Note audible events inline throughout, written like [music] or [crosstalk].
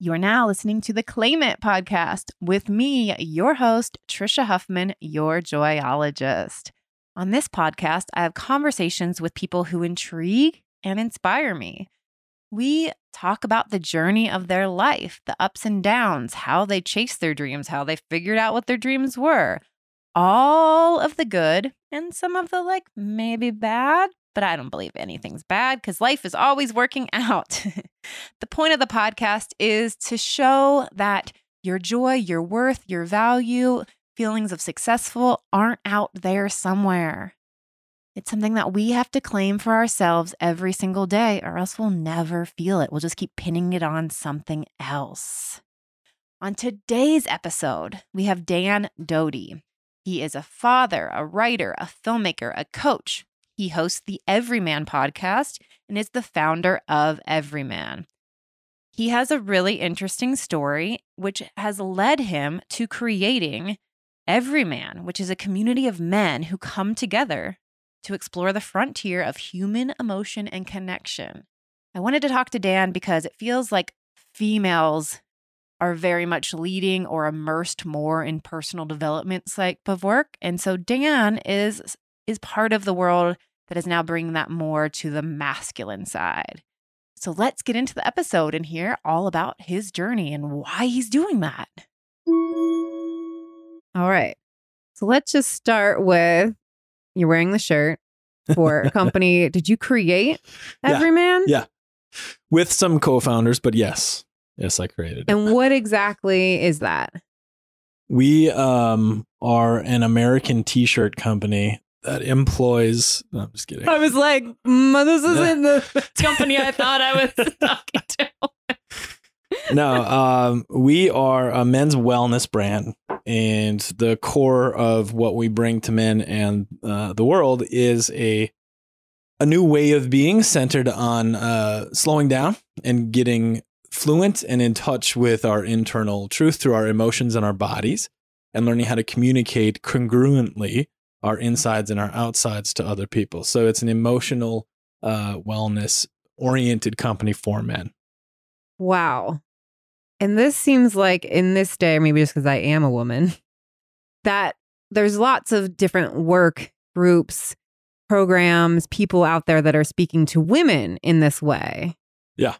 You are now listening to the Claim It podcast with me, your host, Trisha Huffman, your joyologist. On this podcast, I have conversations with people who intrigue and inspire me. We talk about the journey of their life, the ups and downs, how they chased their dreams, how they figured out what their dreams were, all of the good and some of the like maybe bad, but I don't believe anything's bad because life is always working [laughs] out. the point of the podcast is to show that your joy, your worth, your value, feelings of successful aren't out there somewhere. It's something that we have to claim for ourselves every single day, or else we'll never feel it. We'll just keep pinning it on something else. On today's episode, we have Dan Doty. He is a father, a writer, a filmmaker, a coach, he hosts the Everyman podcast and is the founder of Everyman. He has a really interesting story, which has led him to creating Everyman, which is a community of men who come together to explore the frontier of human emotion and connection. I wanted to talk to Dan because it feels like females are very much leading or immersed more in personal development type of work. And so Dan is is part of the world that is now bringing that more to the masculine side. So let's get into the episode and hear all about his journey and why he's doing that. All right. So let's just start with you're wearing the shirt for a [laughs] company. Did you create Everyman? Yeah. yeah. With some co founders, but yes. Yes, I created it. And what exactly is that? We um, are an American t shirt company that employs. No, I'm just kidding. I was like, mm, this isn't the [laughs] company I thought I was [laughs] talking to. no, um, we are a men's wellness brand, and the core of what we bring to men and uh, the world is a a new way of being centered on uh, slowing down and getting fluent and in touch with our internal truth through our emotions and our bodies, and learning how to communicate congruently our insides and our outsides to other people. So it's an emotional uh, wellness oriented company for men. Wow. And this seems like in this day, maybe just because I am a woman, that there's lots of different work groups, programs, people out there that are speaking to women in this way. Yeah.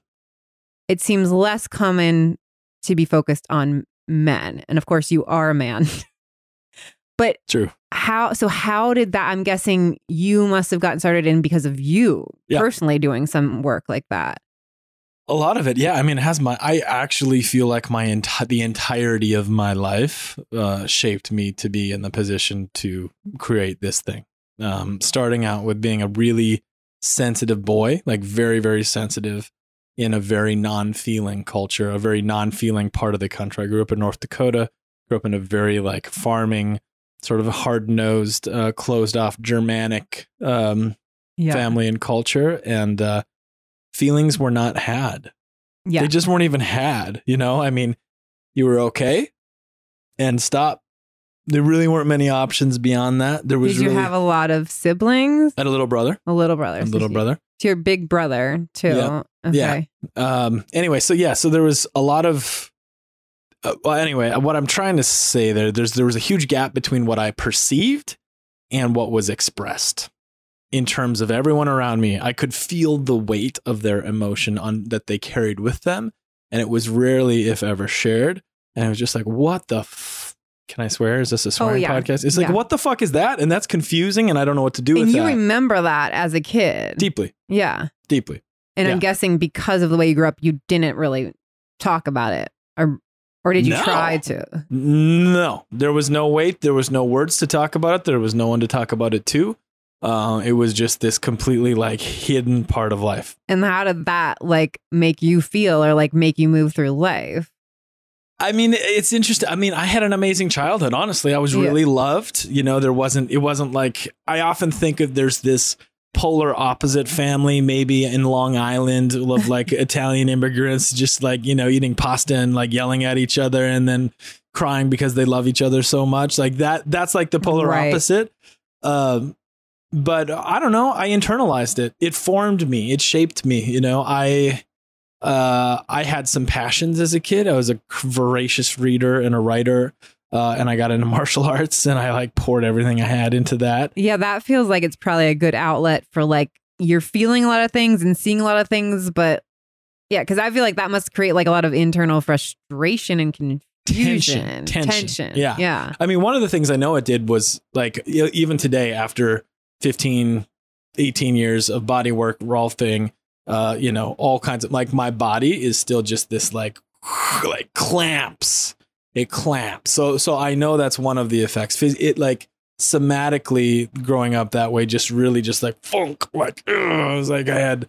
It seems less common to be focused on men. And of course, you are a man. [laughs] But true. How so how did that I'm guessing you must have gotten started in because of you yeah. personally doing some work like that. A lot of it, yeah. I mean, it has my. I actually feel like my enti- the entirety of my life uh, shaped me to be in the position to create this thing. Um, starting out with being a really sensitive boy, like very, very sensitive in a very non-feeling culture, a very non-feeling part of the country. I grew up in North Dakota. Grew up in a very like farming, sort of hard nosed, uh, closed off Germanic um, yeah. family and culture, and uh, feelings were not had. Yeah. They just weren't even had. You know, I mean, you were okay and stop. There really weren't many options beyond that. There was. Did you really, have a lot of siblings? I had a little brother. A little brother. A little brother. To your big brother too. Yeah. Okay. Yeah. Um. Anyway, so yeah, so there was a lot of uh, well, anyway, what I'm trying to say there, there's there was a huge gap between what I perceived and what was expressed in terms of everyone around me. I could feel the weight of their emotion on that they carried with them, and it was rarely, if ever, shared. And I was just like, "What the? F- Can I swear? Is this a swearing oh, yeah. podcast?" It's like, yeah. "What the fuck is that?" And that's confusing, and I don't know what to do and with you that. Remember that as a kid, deeply. Yeah, deeply. And yeah. I'm guessing because of the way you grew up, you didn't really talk about it or or did you no. try to? No, there was no weight. There was no words to talk about it. There was no one to talk about it to. Uh, it was just this completely like hidden part of life. And how did that like make you feel or like make you move through life? I mean, it's interesting. I mean, I had an amazing childhood. Honestly, I was really yeah. loved. You know, there wasn't. It wasn't like I often think of. There's this polar opposite family, maybe in Long Island, of [laughs] like Italian immigrants, just like, you know, eating pasta and like yelling at each other and then crying because they love each other so much. Like that, that's like the polar right. opposite. Um, but I don't know. I internalized it. It formed me. It shaped me. You know, I uh, I had some passions as a kid. I was a voracious reader and a writer. Uh, and I got into [laughs] martial arts and I like poured everything I had into that. Yeah, that feels like it's probably a good outlet for like you're feeling a lot of things and seeing a lot of things, but yeah, because I feel like that must create like a lot of internal frustration and confusion. Tension, tension. Yeah. Yeah. I mean, one of the things I know it did was like even today, after 15, 18 years of body work, rolfing, uh, you know, all kinds of like my body is still just this like [sighs] like clamps. It clamps. So so I know that's one of the effects. It like somatically growing up that way just really just like funk like ugh, it was like I had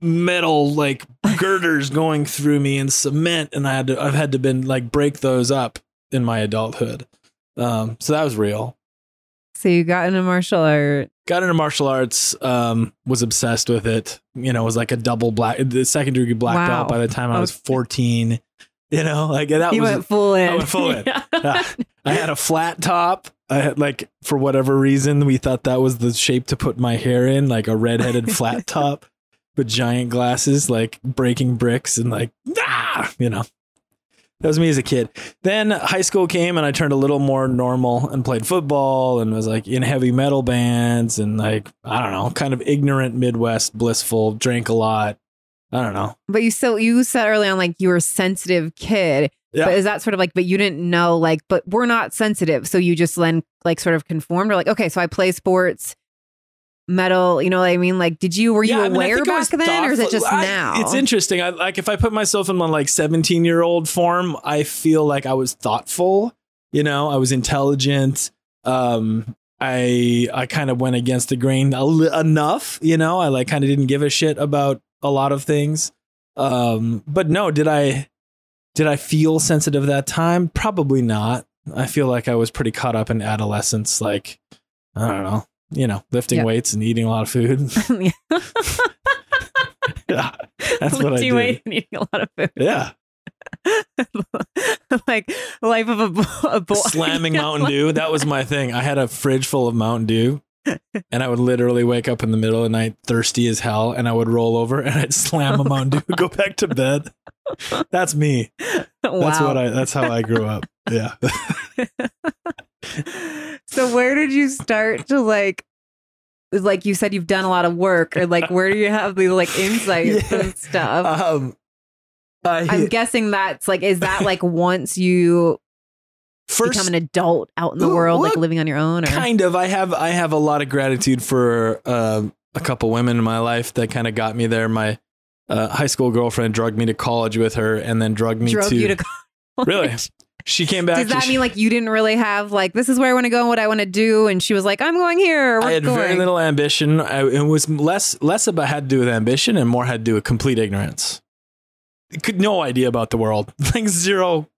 metal like girders going through me and cement and I had to I've had to been like break those up in my adulthood. Um so that was real. So you got into martial art. Got into martial arts, um, was obsessed with it. You know, was like a double black the second degree black Wow. belt by the time I was Okay. 14. You know, like that you was went full in. I went full in. Yeah. [laughs] Yeah. I had a flat top. I had like for whatever reason we thought that was the shape to put my hair in, like a redheaded flat [laughs] top with giant glasses, like breaking bricks and like ah, you know. That was me as a kid. Then high school came and I turned a little more normal and played football and was like in heavy metal bands and like I don't know, kind of ignorant Midwest, blissful, drank a lot. I don't know. But you so you said early on like you were a sensitive kid. Yeah. But is that sort of like, but you didn't know like, but we're not sensitive. So you just then like sort of conformed or like, okay, so I play sports, metal, you know what I mean? Like, did you, were you Yeah, I mean, aware back then or is it just I- now? It's interesting. I, like if I put myself in my like 17 year old form, I feel like I was thoughtful. You know, I was intelligent. Um, I I kind of went against the grain a li- enough. You know, I like kind of didn't give a shit about a lot of things. Um, but no, did I did I feel sensitive that time? Probably not. I feel like I was pretty caught up in adolescence. Like I don't know. You know, lifting Yeah. weights and eating a lot of food. [laughs] yeah. that's what I weights and eating a lot of food. Yeah. [laughs] like life of a, bo- a boy. Slamming [laughs] Mountain Dew. That was my thing. I had a fridge full of Mountain Dew. [laughs] And I would literally wake up in the middle of the night thirsty as hell and I would roll over and I'd slam a Mountain Dew, go back to bed. That's me. wow. That's what I that's how I grew up. Yeah. [laughs] so where did you start to like like you said you've done a lot of work or like where do you have the like insights [laughs] Yeah. and stuff Um I, i'm guessing that's like is that like once you first become an adult out in the world like living on your own or kind of i have i have a lot of gratitude for um, a couple women in my life that kind of got me there my uh, high school girlfriend drugged me to college with her and then drugged me drug to, you to [laughs] college. really she came back does that mean like you didn't really have like this is where i want to go and what i want to do and she was like i'm going here I had going. very little ambition. I, it was less less about had to do with ambition and more had to do with complete ignorance. Could no idea about the world, [laughs] like zero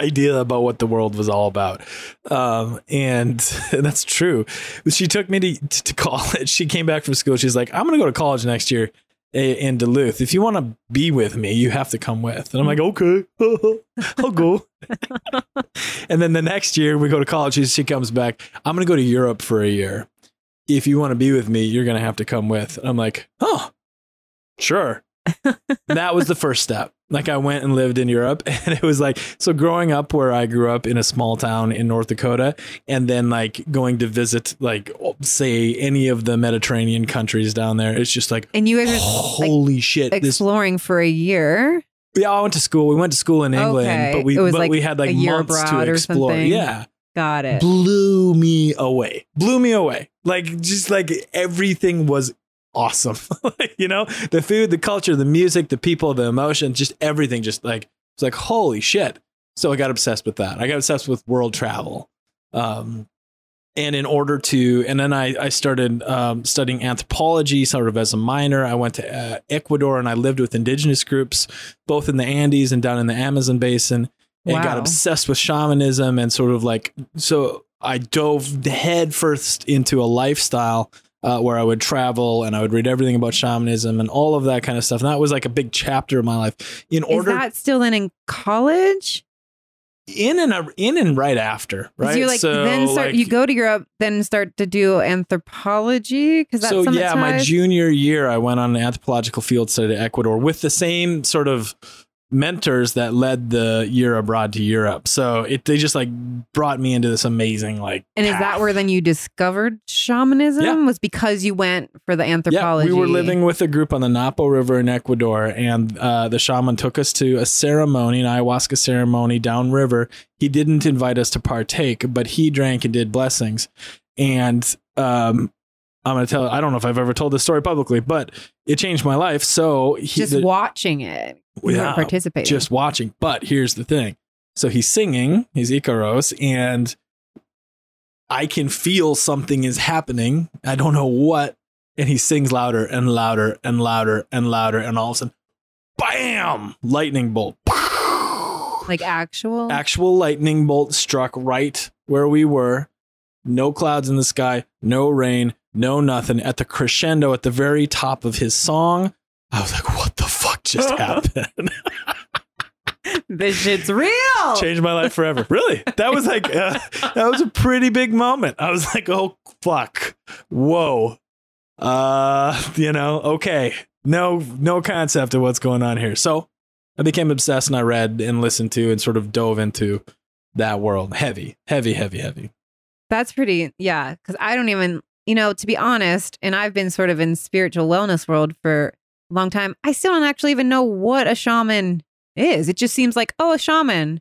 idea about what the world was all about. Um, and [laughs] that's true. She took me to, to college. She came back from school. She's like, I'm going to go to college next year in Duluth. If you want to be with me, you have to come with. And I'm like, okay, [laughs] I'll go. [laughs] and then the next year we go to college. She, she comes back. I'm going to go to Europe for a year. If you want to be with me, you're going to have to come with. And I'm like, oh, sure. [laughs] that was the first step. Like I went and lived in Europe [laughs] and it was like so growing up where I grew up in a small town in North Dakota and then like going to visit like say any of the Mediterranean countries down there it's just like and you guys were holy shit this exploring for a year? Yeah I went to school. We went to school in England Okay. but we but like we had like months to explore. yeah. Got it. Blew me away. Blew me away. Like just like everything was awesome. [laughs] You know the food the culture the music the people the emotion just everything just like it's like holy shit. So i got obsessed with that. I got obsessed with world travel. Um and in order to and then i i started um, studying anthropology sort of as a minor. I went to uh, ecuador and i lived with indigenous groups both in the andes and down in the amazon basin and got obsessed with shamanism and sort of like so I dove head first into a lifestyle uh, where I would travel and I would read everything about shamanism and all of that kind of stuff. And that was like a big chapter of my life. In is order, that still then in college in and in and right after, right? You like So, then start. like- you go to Europe, then start to do anthropology because that's so yeah, my junior year, I went on an anthropological field study to Ecuador with the same sort of mentors that led the year abroad to Europe. So it they just like brought me into this amazing like. And is that where then you discovered shamanism? Yeah. Was because you went for the anthropology. Yeah, we were living with a group on the Napo River in Ecuador, and uh, the shaman took us to a ceremony, an ayahuasca ceremony downriver. He didn't invite us to partake, but he drank and did blessings. And um, I'm going to tell. I don't know if I've ever told this story publicly, but it changed my life. So he, just the- watching it. Yeah, participating. just watching. But here's the thing. So he's singing, he's Icaros, and I can feel something is happening. I don't know what. And he sings louder and louder and louder and louder. And all of a sudden, bam! Lightning bolt. [laughs] like actual. Actual lightning bolt struck right where we were. No clouds in the sky, no rain, no nothing. At the crescendo, at the very top of his song, I was like, what the [laughs] just [laughs] happened? this shit's real. changed my life forever. Really? That was like uh, that was a pretty big moment. I was like, "Oh fuck. Whoa." Uh, you know, okay. No no concept of what's going on here. So, I became obsessed and I read and listened to and sort of dove into that world. Heavy, heavy, heavy, heavy. That's pretty. Yeah, because I don't even. You know, to be honest, and I've been sort of in spiritual wellness world for a long time. I still don't actually even know what a shaman is. It just seems like oh, a shaman,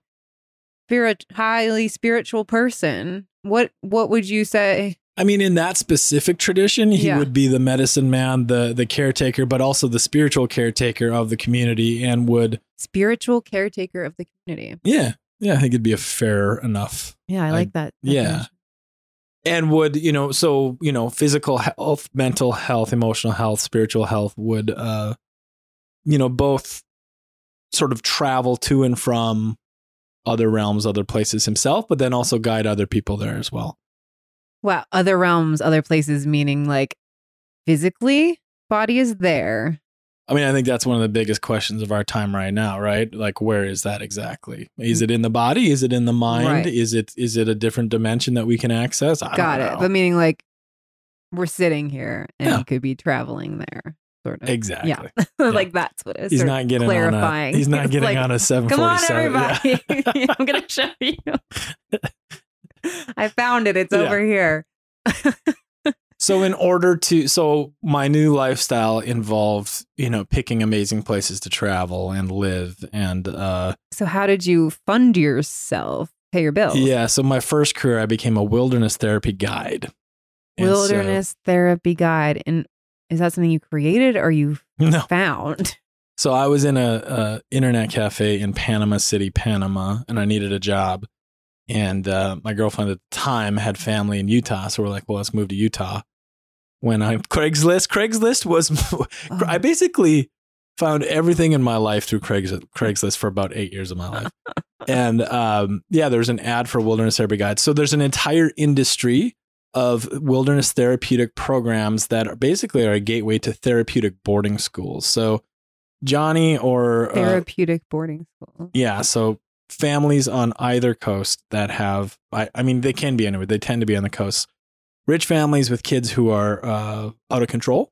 spirit, highly spiritual person. What what would you say? I mean, in that specific tradition, he Yeah. would be the medicine man, the the caretaker, but also the spiritual caretaker of the community, and would Spiritual caretaker of the community. yeah, yeah, I think it'd be a fair enough Yeah, I I- like that. yeah. And would you know so you know physical health mental health emotional health spiritual health would uh you know both sort of travel to and from other realms other places himself but then also guide other people there as well Wow, other realms, other places, meaning like physically, body is there. I mean i think that's one of the biggest questions of our time right now right like where is that exactly is mm-hmm. it in the body is it in the mind Right. is it is it a different dimension that we can access I Got it. But meaning like we're sitting here and Yeah. could be traveling there, sort of. exactly [laughs] Yeah. like that's what it is. he's not getting clarifying. on a he's [laughs] not getting like, on a Come on, 747 Yeah. everybody. [laughs] I'm gonna show you. I found it. It's Yeah. over here. So in order to so my new lifestyle involved, you know, picking amazing places to travel and live and uh So how did you fund yourself? Pay your bills? yeah, so my first career I became a wilderness therapy guide. And so- Wilderness therapy guide. And is that something you created or you [laughs] no. found? So I was in a, a internet cafe in Panama City, Panama, and I needed a job. And uh, my girlfriend at the time had family in Utah, so we're like, well, let's move to Utah. When I Craigslist, Craigslist was [laughs] I basically found everything in my life through Craigs, Craigslist for about eight years of my life. [laughs] and um, yeah, there's an ad for Wilderness Therapy guides. So there's an entire industry of wilderness therapeutic programs that are basically are a gateway to therapeutic boarding schools. So Johnny or uh, Therapeutic boarding school. yeah, so families on either coast that have, I, I mean, they can be anywhere. They tend to be on the coast. Rich families with kids who are uh, out of control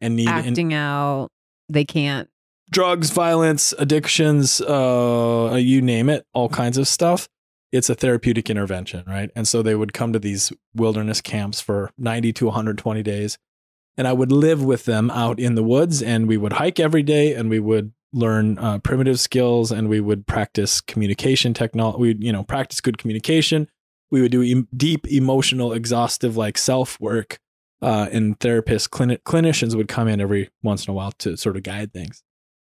and need in- Acting out. They can't. drugs, violence, addictions, uh, you name it, all kinds of stuff. It's a therapeutic intervention, right? And so they would come to these wilderness camps for 90 to 120 days. And I would live with them out in the woods and we would hike every day and we would learn uh, primitive skills and we would practice communication technology. We, you know, practice good communication. We would do em- deep emotional, exhaustive, like self work. Uh, and therapists, clini- clinicians would come in every once in a while to sort of guide things.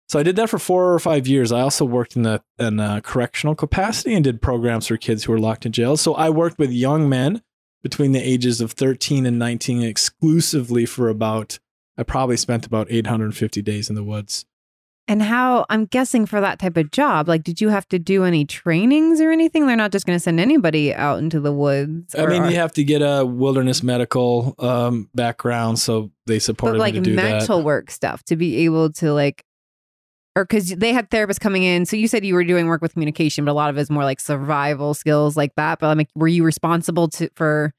So I did that for four or five years. I also worked in the in a correctional capacity and did programs for kids who were locked in jail. So I worked with young men between the ages of 13 and 19 exclusively for about I probably spent about 850 days in the woods. And how I'm guessing for that type of job, like, did you have to do any trainings or anything? They're not just going to send anybody out into the woods. I mean, are- you have to get a wilderness medical um, background, so they supported but like me to do mental that. work stuff to be able to like or because they had therapists coming in. So you said you were doing work with communication, but a lot of it is more like survival skills like that. But I'm like, were you responsible to for?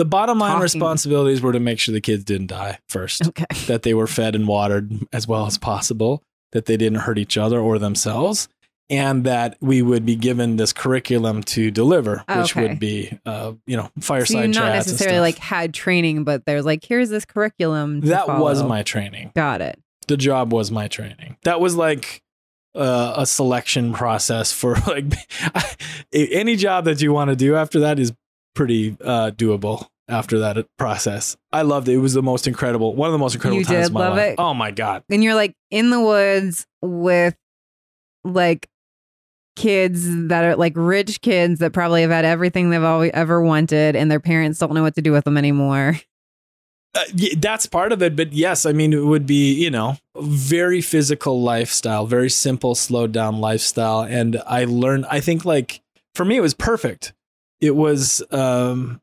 The bottom line Talking. responsibilities were to make sure the kids didn't die first, Okay. [laughs] that they were fed and watered as well as possible, that they didn't hurt each other or themselves, and that we would be given this curriculum to deliver, which Okay. would be, uh, you know, fireside So you not necessarily like had training, but there's like, here's this curriculum. to that was my training. Got it. The job was my training. That was like uh, a selection process for [laughs] like [laughs] any job that you want to do after that is pretty uh, doable after that process. I loved it. It was the most incredible, one of the most incredible You times of my love life. it? Oh my god. And you're like in the woods with like kids that are like rich kids that probably have had everything they've always ever wanted, and their parents don't know what to do with them anymore. [laughs] Uh, that's part of it, but yes, I mean it would be you know very physical lifestyle, very simple, slowed down lifestyle, and I learned. I think like for me, it was perfect. It was um,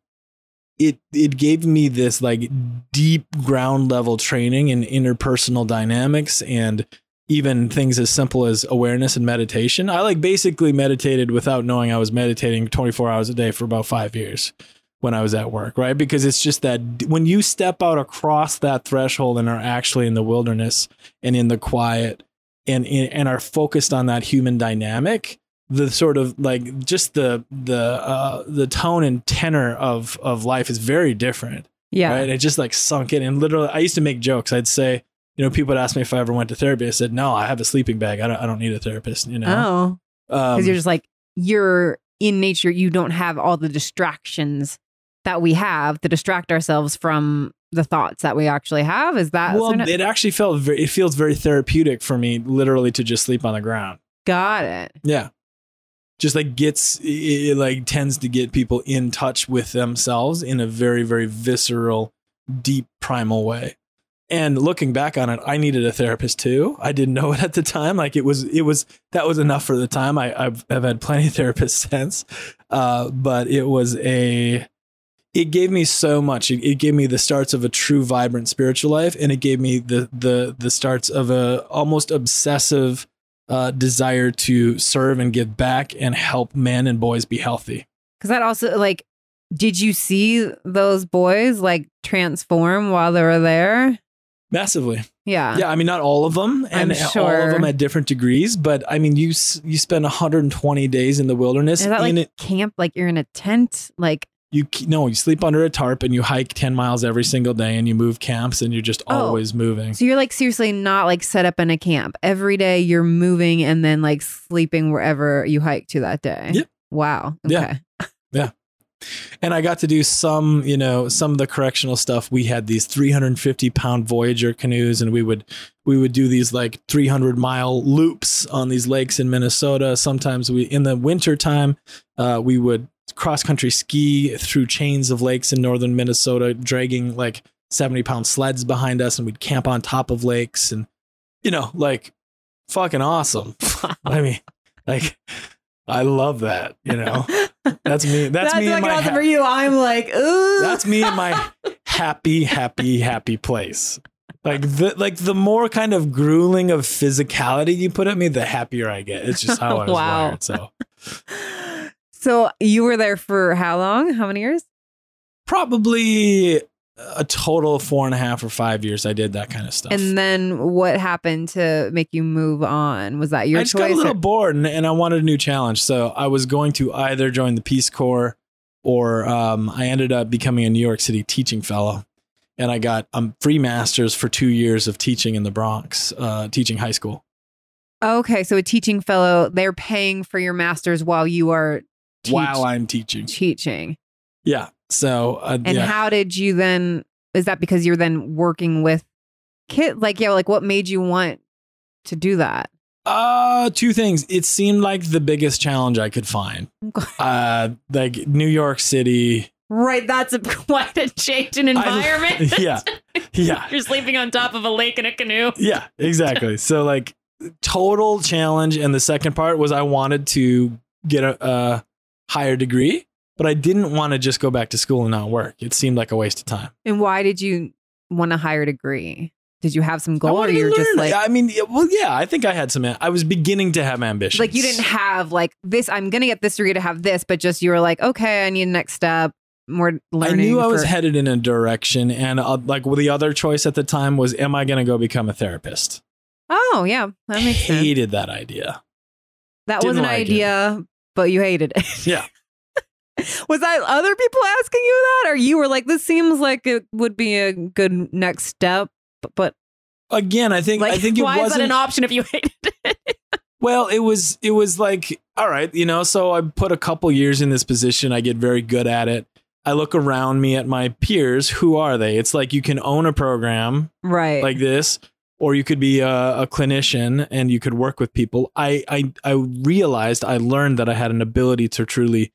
it it gave me this like deep ground level training in interpersonal dynamics and even things as simple as awareness and meditation. I like basically meditated without knowing I was meditating 24 hours a day for about 5 years when I was at work, right? Because it's just that when you step out across that threshold and are actually in the wilderness and in the quiet and and are focused on that human dynamic, the sort of like just the the uh the tone and tenor of of life is very different Yeah. right? It just like sunk in. And literally i used to make jokes. I'd say you know people would ask me if i ever went to therapy. I said no i have a sleeping bag. I don't, I don't need a therapist you know? Oh, because um, you're just like you're in nature. You don't have all the distractions that we have to distract ourselves from the thoughts that we actually have. Is that well it actually felt very it feels very therapeutic for me literally to just sleep on the ground. Got it? yeah just like gets it, like tends to get people in touch with themselves in a very very visceral deep primal way. And looking back on it i needed a therapist too. I didn't know it at the time. Like it was it was that was enough for the time. I, i've, I've had plenty of therapists [laughs] since. Uh, but it was a it gave me so much. It, it gave me the starts of a true vibrant spiritual life and it gave me the the the starts of a almost obsessive uh, desire to serve and give back and help men and boys be healthy. Because that also like, did you see those boys like transform while they were there? Massively, Yeah. yeah. I mean, not all of them, and I'm all of them at different degrees. But I mean, you you spend 120 days in the wilderness. Is that like in camp? Like you're in a tent? Like you no, you sleep under a tarp and you hike 10 miles every single day, and you move camps, and you're just Oh. always moving. so you're like seriously not like set up in a camp every day. You're moving and then like sleeping wherever you hike to that day. Yep. Wow. Okay. Yeah. Okay. And I got to do some, you know, some of the correctional stuff. We had these 350 pound Voyageur canoes, and we would we would do these like 300 mile loops on these lakes in Minnesota. Sometimes we, in the winter time, uh, we would cross country ski through chains of lakes in northern Minnesota, dragging like 70 pound sleds behind us, and we'd camp on top of lakes, and you know, like fucking awesome. [laughs] I mean, like. I love that, you know. That's me. [laughs] That's, me in my ha- for you. I'm like, ooh. that's me in my [laughs] happy, happy, happy place. Like the like the more kind of grueling of physicality you put at me, the happier I get. It's just how I was Wow. wired. So So you were there for how long? How many years? probably a total of four and a half or five years I did that kind of stuff. And then what happened to make you move on? Was that your I just got a little or- bored and, and I wanted a new challenge. So I was going to either join the Peace Corps or um, I ended up becoming a New York City teaching fellow. And I got um, free masters for two years of teaching in the Bronx, uh, teaching high school. okay, so a teaching fellow, they're paying for your masters while you are teach- while I'm teaching. teaching. Yeah. So, uh, And yeah. how did you then? Is that because you're then working with kids? Like, yeah, like what made you want to do that? uh, two things. It seemed like the biggest challenge I could find. [laughs] Uh, like New York City. Right, that's a, [laughs] quite a change in I- [laughs] yeah. Yeah. You're sleeping on top of a lake in a canoe. Yeah, exactly. so like total challenge. And the second part was I wanted to get a, a higher degree, but I didn't want to just go back to school and not work. It seemed like a waste of time. And why did you want a higher degree? Did you have some goal, or you're just like, I mean, well, yeah, I think I had some. I was beginning to have ambitions. like you didn't have like this? I'm gonna get this degree to have this, but just you were like, okay, I need a next step, more learning. I knew I was headed in a direction, and uh, like well, the other choice at the time was, am I going to go become a therapist? oh yeah, that makes sense. Hated that idea. That was didn't an like it. But you hated it. [laughs] Yeah. was that other people asking you that, or you were like, this seems like it would be a good next step, but, Again, I think like, I think it [laughs] why wasn't that an option if you hated it? [laughs] Well, it was it was like all right, you know, so I put a couple years in this position, I get very good at it. I look around me at my peers, who are they? It's like you can own a program right. like this or you could be a, a clinician and you could work with people. I, I I realized I learned that I had an ability to truly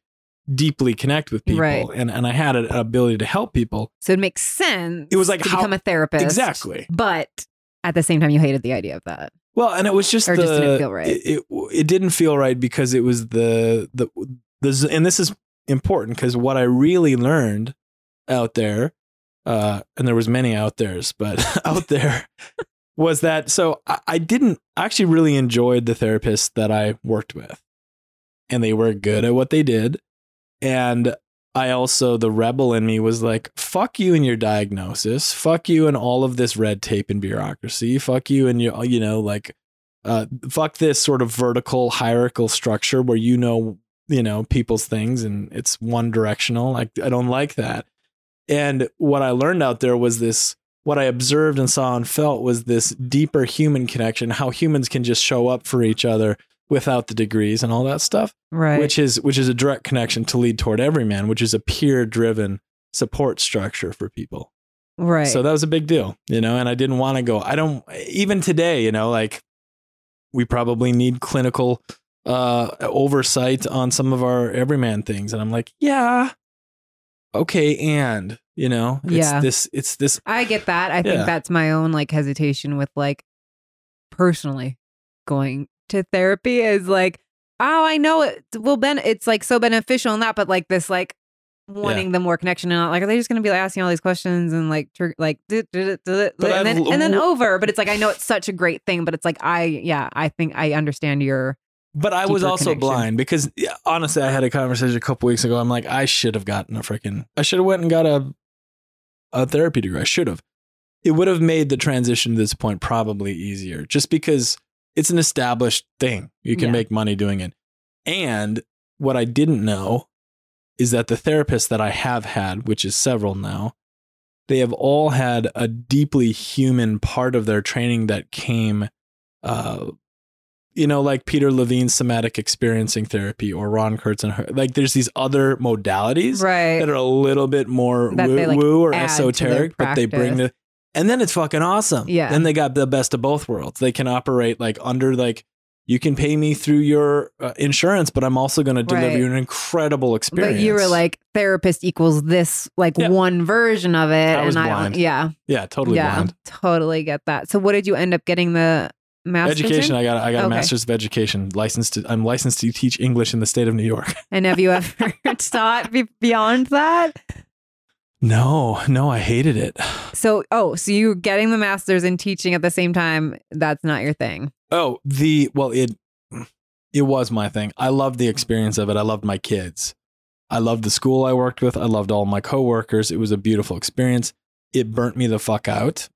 deeply connect with people Right. and and I had an ability to help people. so it makes sense. It was like to how- become a therapist, Exactly. But at the same time, you hated the idea of that. Well, and it was just Or the just didn't feel right. It, it it didn't feel right because it was the the the and this is important because what I really learned out there, uh, and there was many out there's, but [laughs] out there was that so I, I didn't actually really enjoyed the therapists that I worked with, and they were good at what they did, and I also the rebel in me was like, fuck you and your diagnosis, fuck you and all of this red tape and bureaucracy, fuck you and your you know like uh fuck this sort of vertical hierarchical structure where you know you know people's things and it's one directional. Like I don't like that. And what I learned out there was this what I observed and saw and felt was this deeper human connection, how humans can just show up for each other without the degrees and all that stuff Right. which is which is a direct connection to lead toward Everyman which is a peer driven support structure for people right. so that was a big deal you know and i didn't want to go i don't even today you know like we probably need clinical uh oversight on some of our everyman things and i'm like yeah okay and you know it's Yeah. this it's this I get that. I Yeah. think that's my own like hesitation with like personally going to therapy is like, oh, I know it will ben it's like so beneficial in that, but like this like wanting the more connection and not like are they just gonna be like asking all these questions and like tr- like duh, duh, duh, and then and then over. But it's like I know it's such a great thing, but it's like I yeah, I think I understand your But I was also connection. blind because honestly, I had a conversation a couple weeks ago. I'm like, I should have gotten a freaking, I should have went and got a, a therapy degree. I should have. It would have made the transition to this point probably easier, just because it's an established thing. You can Yeah. make money doing it. And what I didn't know is that the therapists that I have had, which is several now, they have all had a deeply human part of their training that came uh, you know, like Peter Levine's somatic experiencing therapy or Ron Kurtz and her, like there's these other modalities right. that are a little bit more That woo, like woo or add to their esoteric, but they bring the, and then it's fucking awesome. Yeah. Then they got the best of both worlds. They can operate like under like, you can pay me through your uh, insurance, but I'm also going to deliver Right. you an incredible experience. But you were like therapist equals this like Yeah. one version of it, I and I. Yeah, yeah, totally yeah, blind. totally get that. So, what did you end up getting the master's Education. in? I got. I got a master's of education. Licensed. To, I'm licensed to teach English in the state of New York. [laughs] And have you ever [laughs] taught be- beyond that? No, no, I hated it. So, oh, so you getting the master's and teaching at the same time? That's not your thing. Oh, the well, it it was my thing. I loved the experience of it. I loved my kids. I loved the school I worked with. I loved all my coworkers. It was a beautiful experience. It burnt me the fuck out.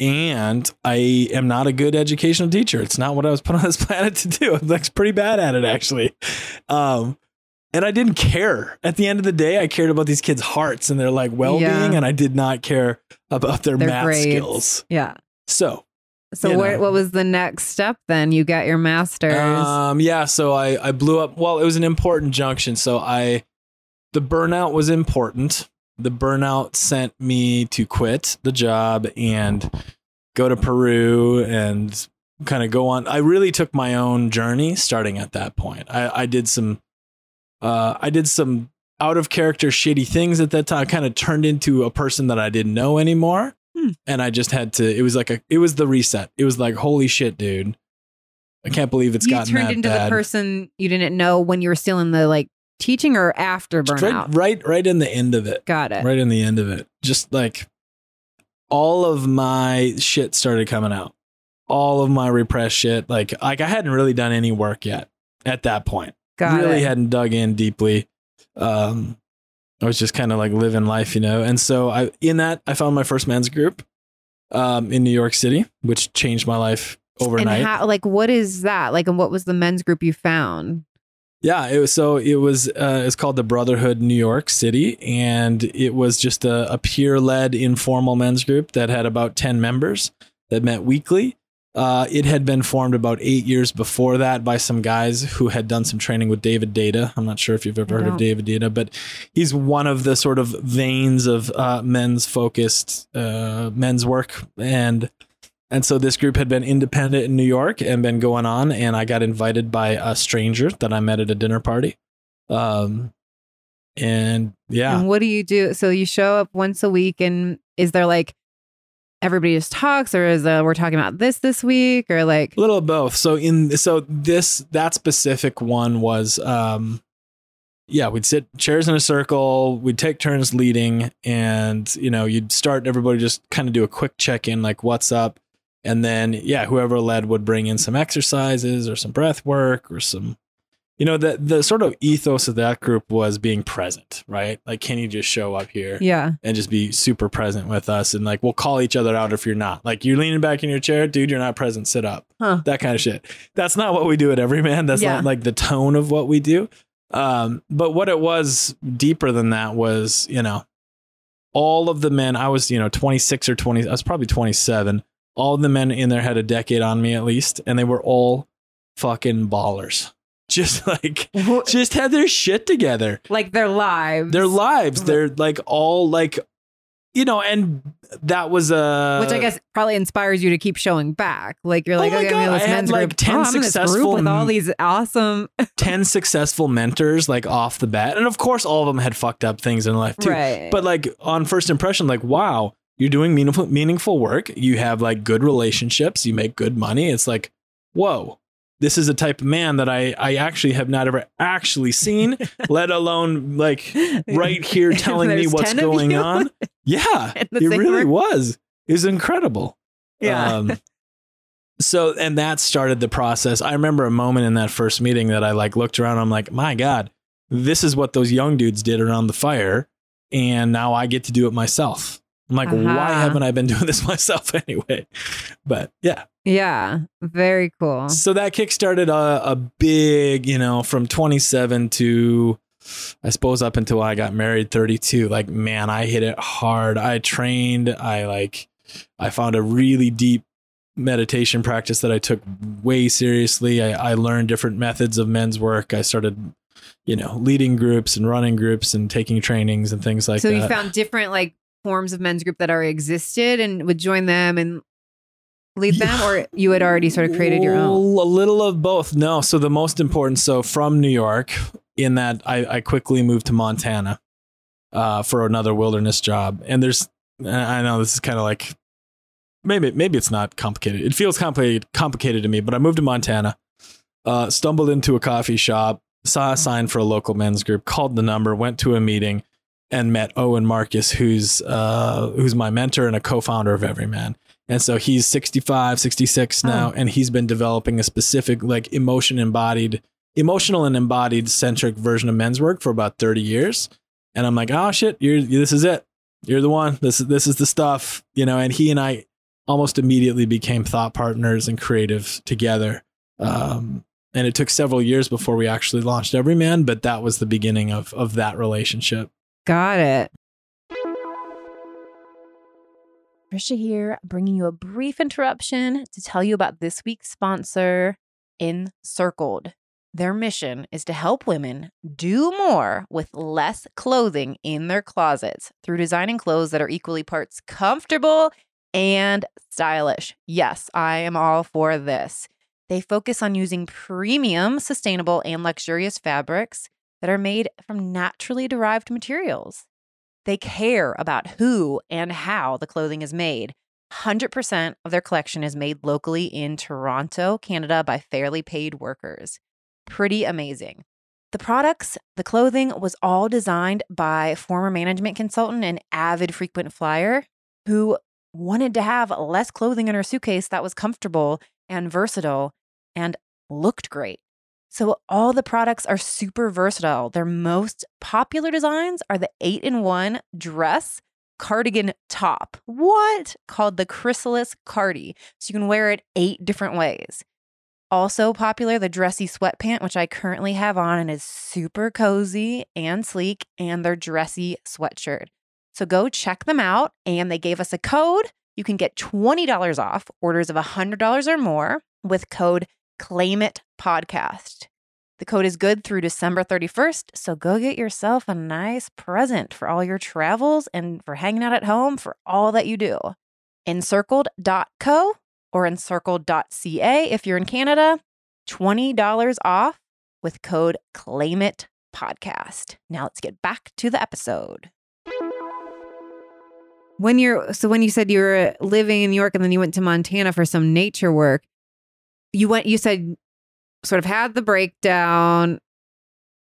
And I am not a good educational teacher. It's not what I was [laughs] put on this planet to do. I'm like pretty bad at it actually. Um and I didn't care. At the end of the day, I cared about these kids' hearts and their like well-being, Yeah. and I did not care about their, Their math grades. skills. Yeah. So So, what know. what was the next step then? You got your master's. Um, yeah, so I, I blew up. Well, it was an important junction. So I, the burnout was important. The burnout sent me to quit the job and go to Peru and kind of go on. I really took my own journey starting at that point. I, I did some, uh, I did some out of character shitty things at that time. I kind of turned into a person that I didn't know anymore. Hmm. And I just had to, it was like a, it was the reset. It was like, holy shit, dude. I can't believe it's you gotten turned into bad. the person you didn't know when you were still in the like teaching or after burnout. Right, right, right in the end of it. Got it. Right in the end of it. Just like all of my shit started coming out. All of my repressed shit. Like like I hadn't really done any work yet at that point. Got really it. hadn't dug in deeply. Um I was just kind of like living life, you know. And so I in that I found my first men's group um in New York City, which changed my life overnight. And how, like, what is that? Like, and what was the men's group you found? Yeah, it was so it was uh, it's called the Brotherhood New York City, and it was just a, a peer led informal men's group that had about ten members that met weekly. Uh, it had been formed about eight years before that by some guys who had done some training with David Deida. I'm not sure if you've ever I heard of. David Deida, but he's one of the sort of veins of uh, men's focused uh, men's work and and so this group had been independent in New York and been going on, and I got invited by a stranger that I met at a dinner party. Um, and yeah, And what do you do? So you show up once a week, and is there like everybody just talks, or is uh, we're talking about this this week, or like a little of both. So in so this that specific one was um yeah, we'd sit chairs in a circle, we'd take turns leading, and you know, you'd start everybody just kind of do a quick check in, like what's up. And then yeah, whoever led would bring in some exercises or some breath work or some you know, the the sort of ethos of that group was being present, right? Like, can you just show up here? yeah, and just be super present with us and like we'll call each other out if you're not like you're leaning back in your chair dude you're not present sit up Huh. that kind of shit that's not what we do at everyman that's Yeah. not like the tone of what we do um but what it was deeper than that was you know all of the men i was you know 26 or 20 i was probably 27 all the men in there had a decade on me at least and they were all fucking ballers [laughs] just like just had their shit together like their lives, their lives they're like all like you know and that was a which I guess probably inspires you to keep showing back. Like you're like, Oh my okay, God, I had, like, group. 10 oh, I'm in this group successful with all these awesome, [laughs] 10 successful mentors like off the bat and of course all of them had fucked up things in life too right? but like on first impression like wow you're doing meaningful meaningful work you have like good relationships you make good money it's like whoa this is a type of man that I, I actually have not ever actually seen, [laughs] let alone like right [laughs] here telling me what's going on. [laughs] Yeah, it really room? was. It was incredible. Yeah. Um, so, and that started the process. I remember a moment in that first meeting that I like looked around. I'm like, my God, this is what those young dudes did around the fire. And now I get to do it myself. I'm like, why Uh-huh. haven't I been doing this [laughs] myself anyway? But yeah. yeah, very cool. So that kickstarted a, a big, you know, from 27 to I suppose up until I got married 32. Like, man, I hit it hard. I trained. I like, I found a really deep meditation practice that I took way seriously. I, I learned different methods of men's work. I started, you know, leading groups and running groups and taking trainings and things like so that. So you found different like forms of men's group that already existed and would join them and lead them, or you had already sort of created your own. A little of both. No. So the most important. So from New York, in that I, I quickly moved to Montana uh, for another wilderness job. And there's, I know this is kind of like maybe maybe it's not complicated. It feels complicated complicated to me. But I moved to Montana, uh, stumbled into a coffee shop, saw a sign for a local men's group, called the number, went to a meeting. And met Owen Marcus, who's uh, who's my mentor and a co-founder of Everyman. And so he's 65, 66 now, Oh. and he's been developing a specific, like, emotion embodied, emotional and embodied centric version of men's work for about 30 years. And I'm like, oh shit, you're this is it. You're the one. This is this is the stuff, you know. And he and I almost immediately became thought partners and creative together. Um, and it took several years before we actually launched Everyman, but that was the beginning of of that relationship. Got it. Trisha here, bringing you a brief interruption to tell you about this week's sponsor, Encircled. Their mission is to help women do more with less clothing in their closets through designing clothes that are equally parts comfortable and stylish. Yes, I am all for this. They focus on using premium, sustainable, and luxurious fabrics that are made from naturally derived materials. They care about who and how the clothing is made. 100% of their collection is made locally in Toronto, Canada by fairly paid workers. Pretty amazing. The products, the clothing was all designed by former management consultant and avid frequent flyer who wanted to have less clothing in her suitcase that was comfortable and versatile and looked great. So, all the products are super versatile. Their most popular designs are the eight in one dress cardigan top. What? Called the Chrysalis Cardi. So, you can wear it eight different ways. Also popular, the dressy sweatpant, which I currently have on and is super cozy and sleek, and their dressy sweatshirt. So go check them out. And they gave us a code. You can get $20 off orders of $100 or more with code Claim It Podcast. The code is good through December 31st. So go get yourself a nice present for all your travels and for hanging out at home for all that you do. Encircled.co or encircled.ca if you're in Canada. $20 off with code Claim It Podcast. Now let's get back to the episode. When you're so when you said you were living in New York and then you went to Montana for some nature work, you went you said sort of had the breakdown,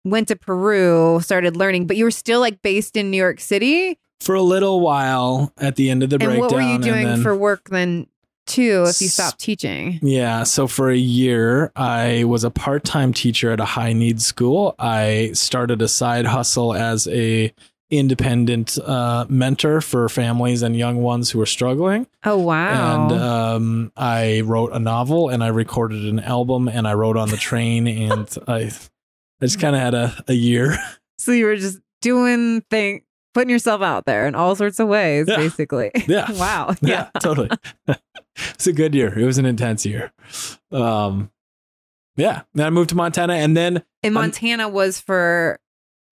went to Peru, started learning, but you were still like based in New York City. For a little while at the end of the and breakdown. what were you doing then- for work then too if you stopped teaching? Yeah. So for a year, I was a part time teacher at a high needs school. I started a side hustle as a independent uh, mentor for families and young ones who are struggling. Oh wow. And um, I wrote a novel and I recorded an album and I wrote on the train [laughs] and I, I just kind of had a, a year. so you were just doing thing putting yourself out there in all sorts of ways, Yeah. basically. [laughs] Yeah. wow. [laughs] Yeah, totally. it's a good year. It was an intense year. Um, yeah. Then I moved to Montana and then And I'm- Montana was for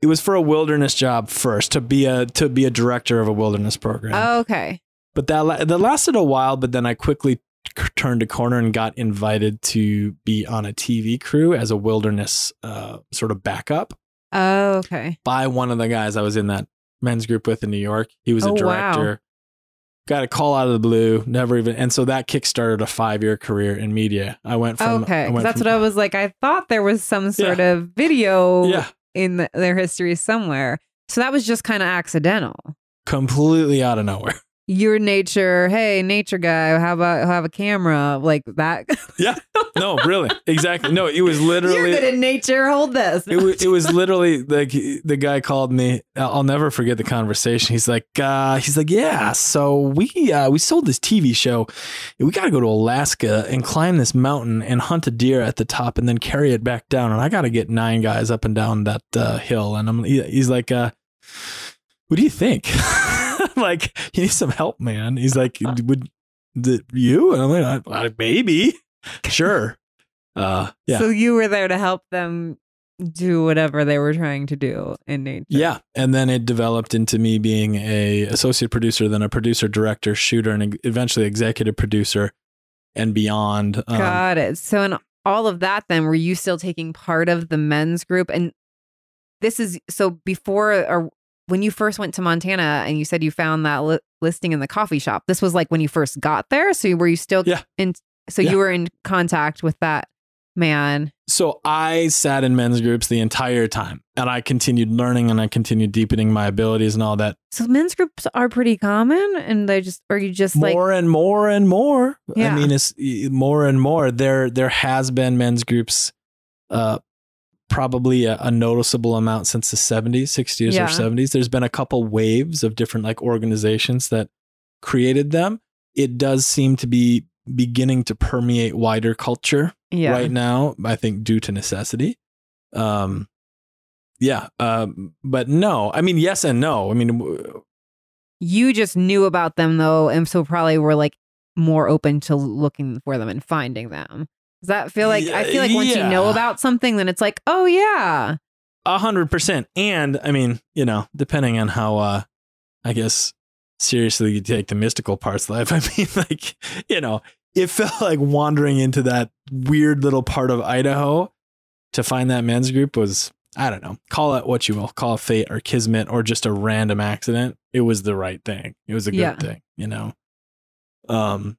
it was for a wilderness job first to be a to be a director of a wilderness program. oh, okay. but that la- that lasted a while. But then I quickly c- turned a corner and got invited to be on a TV crew as a wilderness uh, sort of backup Oh, okay. by one of the guys I was in that men's group with in New York. He was Oh, a wow. director. Got a call out of the blue. Never even, and so that kickstarted a five year career in media. I went from okay. I went That's from- what I was like. I thought there was some sort of video Yeah, in their history somewhere. So that was just kind of accidental. completely out of nowhere. Your nature, hey, nature guy, how about have a camera like that? [laughs] Yeah. No, really, exactly. No, it was literally. You're good in nature. Hold this. it was, it was [laughs] literally like the guy called me. I'll never forget the conversation. He's like, uh, he's like, yeah. So we uh, we sold this TV show. We got to go to Alaska and climb this mountain and hunt a deer at the top and then carry it back down. And I got to get nine guys up and down that uh, hill. And I'm he- he's like, uh, what do you think? [laughs] like, you need some help, man. He's like, would the, you? And I'm like, "Uh, maybe, sure. Uh, yeah. So you were there to help them do whatever they were trying to do in nature. Yeah, and then it developed into me being a associate producer, then a producer, director, shooter, and eventually executive producer, and beyond. Um, Got it. So in all of that, then were you still taking part of the men's group? And this is so before or when you first went to Montana and you said you found that li- listing in the coffee shop. This was like when you first got there. So were you still Yeah. in? So Yeah. you were in contact with that man. So I sat in men's groups the entire time, and I continued learning, and I continued deepening my abilities and all that. So men's groups are pretty common, and they just are you just like more and more and more. Yeah. I mean, it's more and more. There, there has been men's groups, uh, probably a, a noticeable amount since the seventies, sixties, Yeah. or seventies. There's been a couple waves of different like organizations that created them. It does seem to be beginning to permeate wider culture yeah. right now. I think due to necessity. Um, yeah. Um, but no, I mean, yes and no. I mean, w- You just knew about them though, and so probably were like more open to looking for them and finding them. Does that feel like I feel like once you know about something, then it's like, oh yeah, A hundred percent. And I mean, you know, depending on how uh I guess seriously you take the mystical parts of life. [laughs] I mean, like, you know, it felt like wandering into that weird little part of Idaho to find that men's group was I don't know, call it what you will, call it fate or kismet or just a random accident. It was the right thing. It was a good Yeah. thing, you know. Um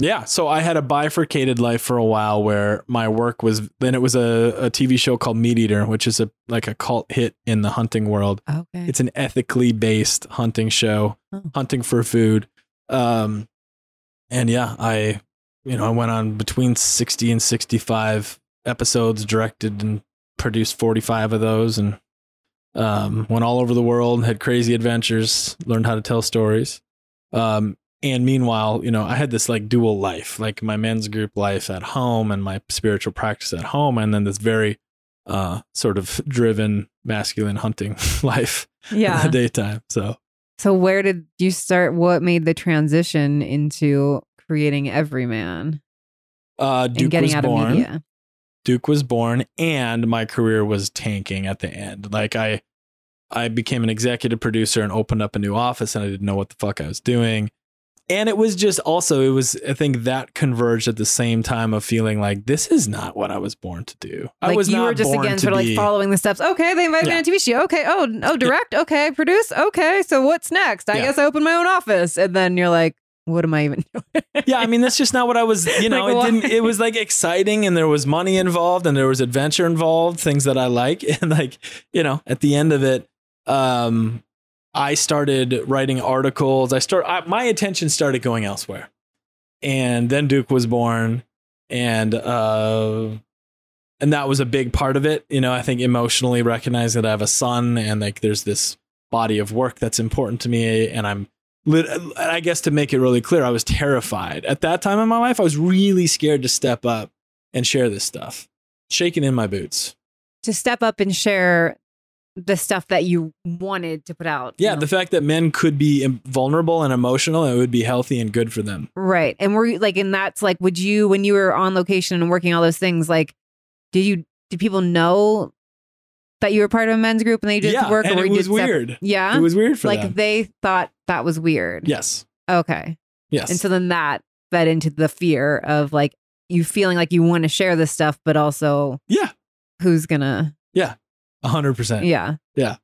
yeah, so I had a bifurcated life for a while where my work was then it was a, a TV show called MeatEater, which is a like a cult hit in the hunting world. okay, It's an ethically based hunting show, Oh. hunting for food. Um, and yeah, I, you know, I went on between 60 and 65 episodes, directed and produced 45 of those, and um, went all over the world, had crazy adventures, learned how to tell stories. Um, and meanwhile, you know, I had this like dual life, like my men's group life at home and my spiritual practice at home, and then this very uh, sort of driven masculine hunting [laughs] life yeah. in the daytime. So So where did you start? What made the transition into creating Everyman uh, and Duke getting was out born. of media? Duke was born and my career was tanking at the end. Like I I became an executive producer and opened up a new office and I didn't know what the fuck I was doing. And it was just also it was I think that converged at the same time of feeling like this is not what I was born to do. I was you not were just again sort of like following the steps. Okay, they invited me Yeah. on a TV show. Okay, oh, oh, direct. Okay, produce. Okay, so what's next? I Yeah. guess I open my own office, and then you're like, what am I even [laughs] doing? yeah, I mean that's just not what I was. You [laughs] know, Like, it didn't. It was like exciting, and there was money involved, and there was adventure involved, things that I like, [laughs] and like you know, at the end of it, um, I started writing articles. I start. I, my attention started going elsewhere, and then Duke was born, and uh, and that was a big part of it. You know, I think emotionally recognize that I have a son, and like there's this body of work that's important to me, and I'm I guess to make it really clear, I was terrified. At that time in my life, I was really scared to step up and share this stuff, shaking in my boots. to step up and share the stuff that you wanted to put out. you Yeah, know? the fact that men could be vulnerable and emotional, it would be healthy and good for them. right. And were you like, and that's like, would you when you were on location and working all those things, like, did you did people know that you were part of a men's group and they did yeah, work, and or it was weird. yeah, It was weird for like them. they thought that was weird. yes, Okay. yes, And so then that fed into the fear of like you feeling like you want to share this stuff, but also yeah, who's gonna, a hundred percent. yeah. Yeah.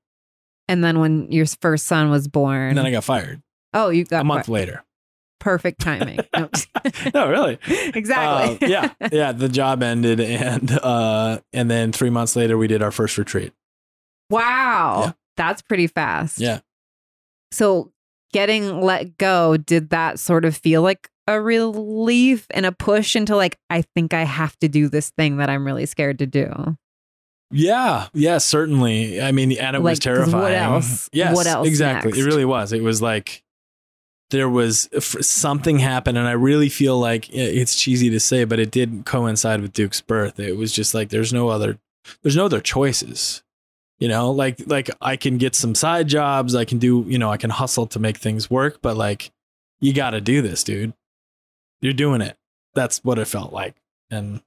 And then when your first son was born, And then I got fired oh, you got a month fi- later. perfect timing. [laughs] No, no, really. exactly. Uh, yeah, [laughs] yeah. The job ended, and uh, and then three months later, we did our first retreat. wow. Yeah. That's pretty fast. Yeah. So getting let go, did that sort of feel like a relief and a push into like, I think I have to do this thing that I'm really scared to do? Yeah, yeah, certainly. I mean, and it was Like, what terrifying. else? Yes, What else exactly. next? It really was. It was like there was something happened, and I really feel like it's cheesy to say, but it did coincide with Duke's birth. It was just like there's no other, there's no other choices. You know, like like I can get some side jobs, I can do, you know, I can hustle to make things work, but like you got to do this, dude. You're doing it. That's what it felt like, and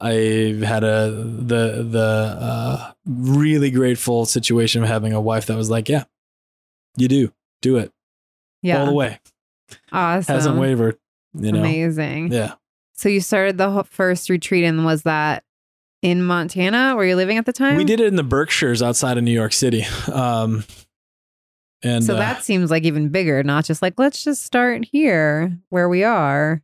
I've had a the the uh, really grateful situation of having a wife that was like, yeah, you do do it Yeah. all the way. Awesome. Hasn't wavered. You know, Amazing. yeah. So you started the first retreat, and was that in Montana? Were you living at the time? We did it in the Berkshires outside of New York City. Um, and So uh, that seems like even bigger, not just like let's just start here where we are.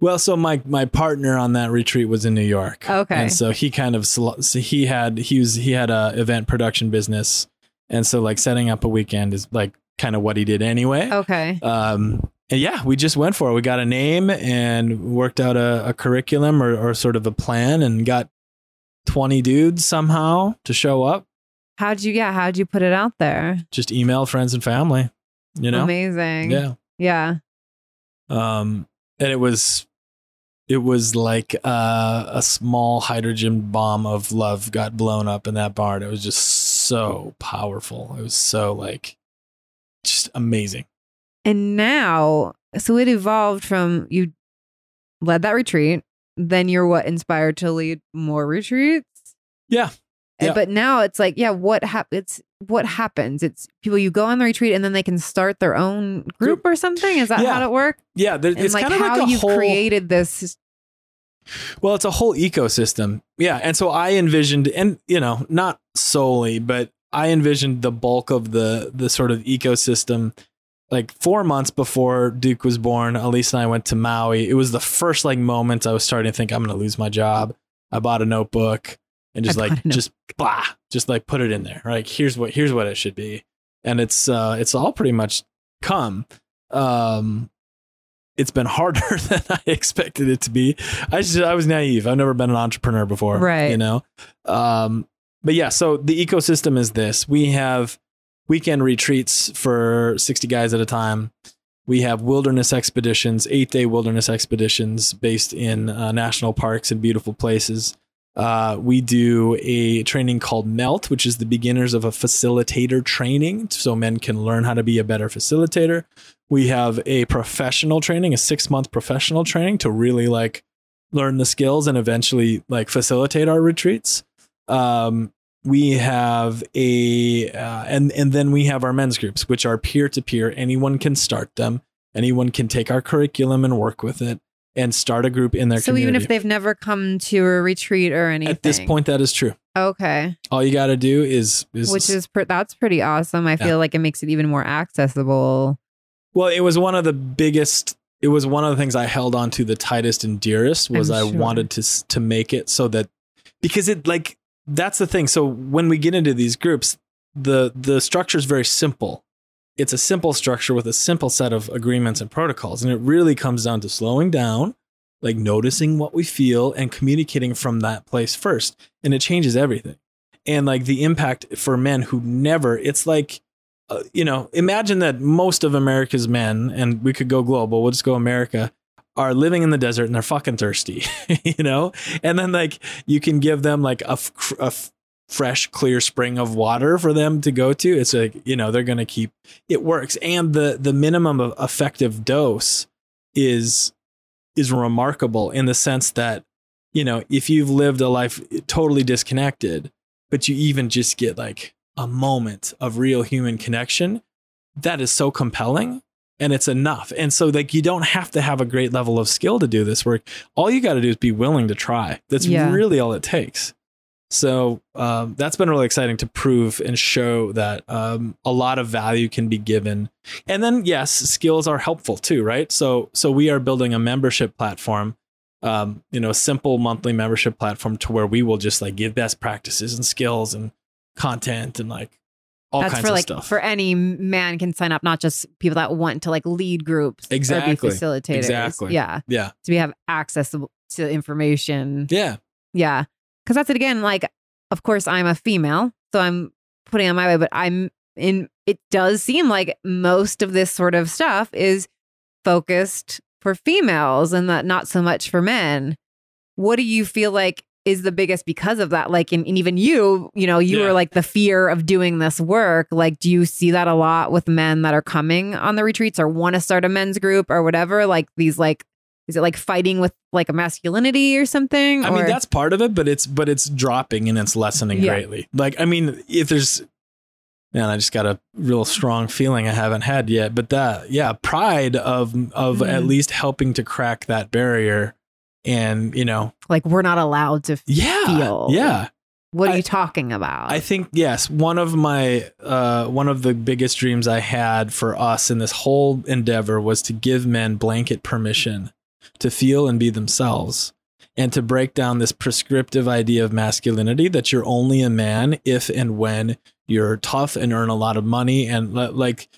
Well, so my my partner on that retreat was in New York. Okay. and so he kind of so he had he was he had a event production business, and so like setting up a weekend is like kind of what he did anyway. Okay. um, and yeah, we just went for it. We got a name and worked out a, a curriculum or, or sort of a plan and got 20 dudes somehow to show up. How'd you? Yeah. How'd you put it out there? Just email friends and family, you know? Amazing. Yeah. Yeah. Um, and it was, it was like uh, a small hydrogen bomb of love got blown up in that barn. It was just so powerful. It was so like, just amazing. And now, so it evolved from you led that retreat, then you're what inspired to lead more retreats. Yeah. Yeah. But now it's like, yeah, what hap- It's what happens. It's people you go on the retreat and then they can start their own group or something. Is that Yeah. how it works? Yeah. There, it's like kind of how like a you've whole, created this. Well, it's a whole ecosystem. Yeah. And so I envisioned, and you know, not solely, but I envisioned the bulk of the the sort of ecosystem. Like four months before Duke was born, Elise and I went to Maui. It was the first like moment I was starting to think I'm gonna lose my job. I bought a notebook and just I like bought a note- just blah, just like put it in there. Like here's what here's what it should be. And it's uh it's all pretty much come. Um, it's been harder [laughs] than I expected it to be. I just, I was naive. I've never been an entrepreneur before, Right. You know, um, but yeah. So the ecosystem is this: we have weekend retreats for sixty guys at a time. We have wilderness expeditions, eight day wilderness expeditions based in uh, national parks and beautiful places. Uh, we do a training called MELT, which is the beginners of a facilitator training, so men can learn how to be a better facilitator. We have a professional training, a six month professional training to really like learn the skills and eventually like facilitate our retreats. Um, we have a uh, and and then we have our men's groups, which are peer to peer. Anyone can start them. Anyone can take our curriculum and work with it and start a group in their So community. even if they've never come to a retreat or anything, At this point, that is true. okay, All you got to do is is which is pr- that's pretty awesome. I feel like it makes it even more accessible. well. It was one of the biggest. It was one of the things I held on to the tightest and dearest was I'm I wanted to to make it so that because it like that's the thing. So when we get into these groups, the the structure is very simple. It's a simple structure with a simple set of agreements and protocols, and it really comes down to slowing down, like noticing what we feel and communicating from that place first, and it changes everything. And like the impact for men who never, it's like uh, you know, imagine that most of America's men, and we could go global, we'll just go America, are living in the desert and they're fucking thirsty, [laughs] you know? And then, like, you can give them like a, a fresh, clear spring of water for them to go to. It's like, you know, they're going to keep it works. And the, the minimum of effective dose is, is remarkable in the sense that, you know, if you've lived a life totally disconnected, but you even just get like a moment of real human connection, that is so compelling and it's enough. And so like you don't have to have a great level of skill to do this work. All you got to do is be willing to try. That's Yeah. really all it takes. So um, that's been really exciting to prove and show that um, a lot of value can be given. And then yes, skills are helpful too, right? So so we are building a membership platform, um, you know, a simple monthly membership platform to where we will just like give best practices and skills and content and like all that's kinds for of like stuff. for any man can sign up, not just people that want to like lead groups Exactly. facilitators. Exactly. Yeah, yeah, to be have access to information. yeah, Yeah. Cause that's it again. Like, of course, I'm a female, so I'm putting on my way, but I'm in, it does seem like most of this sort of stuff is focused for females and that not so much for men. What do you feel like is the biggest because of that? Like, and, and even you, you know, you Yeah. were like the fear of doing this work. Like, do you see that a lot with men that are coming on the retreats or want to start a men's group or whatever? Like, these, like, is it like fighting with like a masculinity or something? I mean, that's part of it, but it's but it's dropping and it's lessening Yeah. greatly. Like, I mean, if there's man, I just got a real strong feeling I haven't had yet. But that, yeah, pride of of at Mhm. least helping to crack that barrier, and you know, like we're not allowed to yeah, Feel. yeah. what are I- you talking about I think yes, one of my uh, one of the biggest dreams I had for us in this whole endeavor was to give men blanket permission to feel and be themselves, and to break down this prescriptive idea of masculinity that you're only a man if and when you're tough and earn a lot of money and like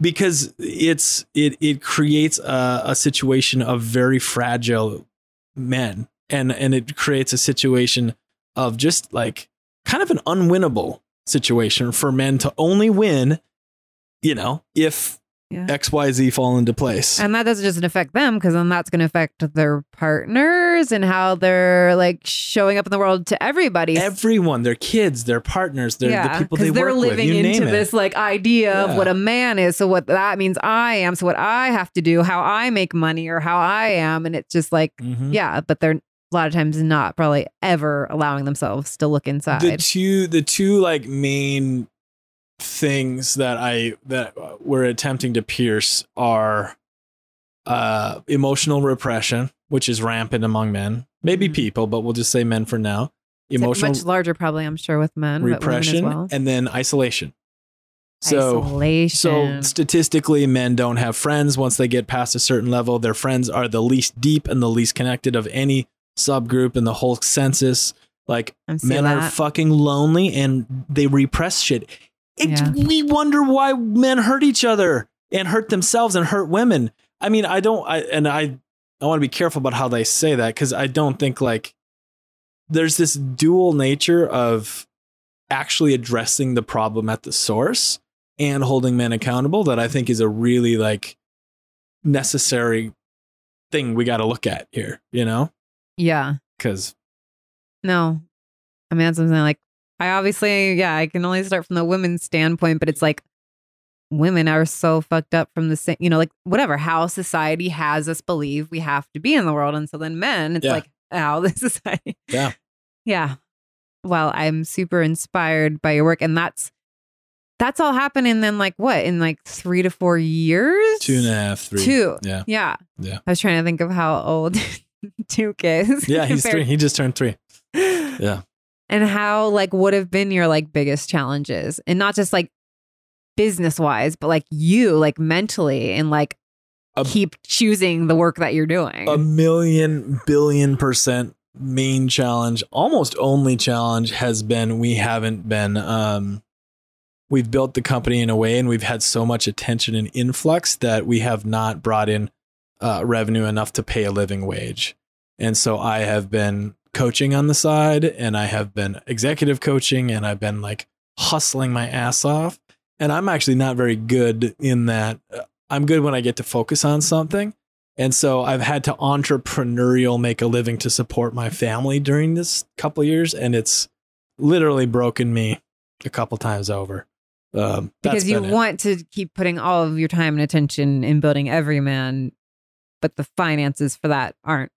because it's it it creates a, a situation of very fragile men and and it creates a situation of just like kind of an unwinnable situation for men to only win you know if Yeah. xyz fall into place and that doesn't just affect them because then that's going to affect their partners and how they're like showing up in the world to everybody everyone their kids their partners their, the people they they're work living with into this like idea Yeah. of what a man is so what that means i am so what i have to do how i make money or how i am and it's just like Mhm. yeah but they're a lot of times not probably ever allowing themselves to look inside the two the two like main things that I that we're attempting to pierce are uh emotional repression, which is rampant among men, maybe Mhm. people, but we'll just say men for now. It's Emotional much larger probably i'm sure with men repression but women as well and then isolation. So isolation so statistically, men don't have friends once they get past a certain level. Their friends are the least deep and the least connected of any subgroup in the whole census. Like men are fucking lonely and they repress shit. It, Yeah. We wonder why men hurt each other. and hurt themselves and hurt women. I mean, I don't, I, and I, I want to be careful about how they say that because I don't think like there's this dual nature of actually addressing the problem at the source and holding men accountable that I think is a really like necessary thing we got to look at here, you know? Yeah. Because No. I mean, that's something like, I obviously, yeah, I can only start from the women's standpoint, but it's like women are so fucked up from the same, you know, like whatever, how society has us believe we have to be in the world. And so then men, it's Yeah. like how the [laughs] society. Yeah. Yeah. Well, I'm super inspired by your work. And that's, that's all happening then like what in like three to four years? two and a half, three. Two. Yeah. Yeah. Yeah. I was trying to think of how old [laughs] Duke is. Yeah, he's three. He just turned three. [laughs] Yeah. And how like would have been your like biggest challenges and not just like business wise but like you like mentally and like A- keep choosing the work that you're doing A million billion percent main challenge, almost only challenge has been we haven't been um we've built the company in a way and we've had so much attention and influx that we have not brought in uh, revenue enough to pay a living wage. And so I have been coaching on the side and I have been executive coaching and I've been like hustling my ass off. And I'm actually not very good in that. Uh, I'm good when I get to focus on something. And so I've had to entrepreneurial make a living to support my family during this couple years. And it's literally broken me a couple times over. Um, because you it. want to keep putting all of your time and attention in building Everyman, but the finances for that aren't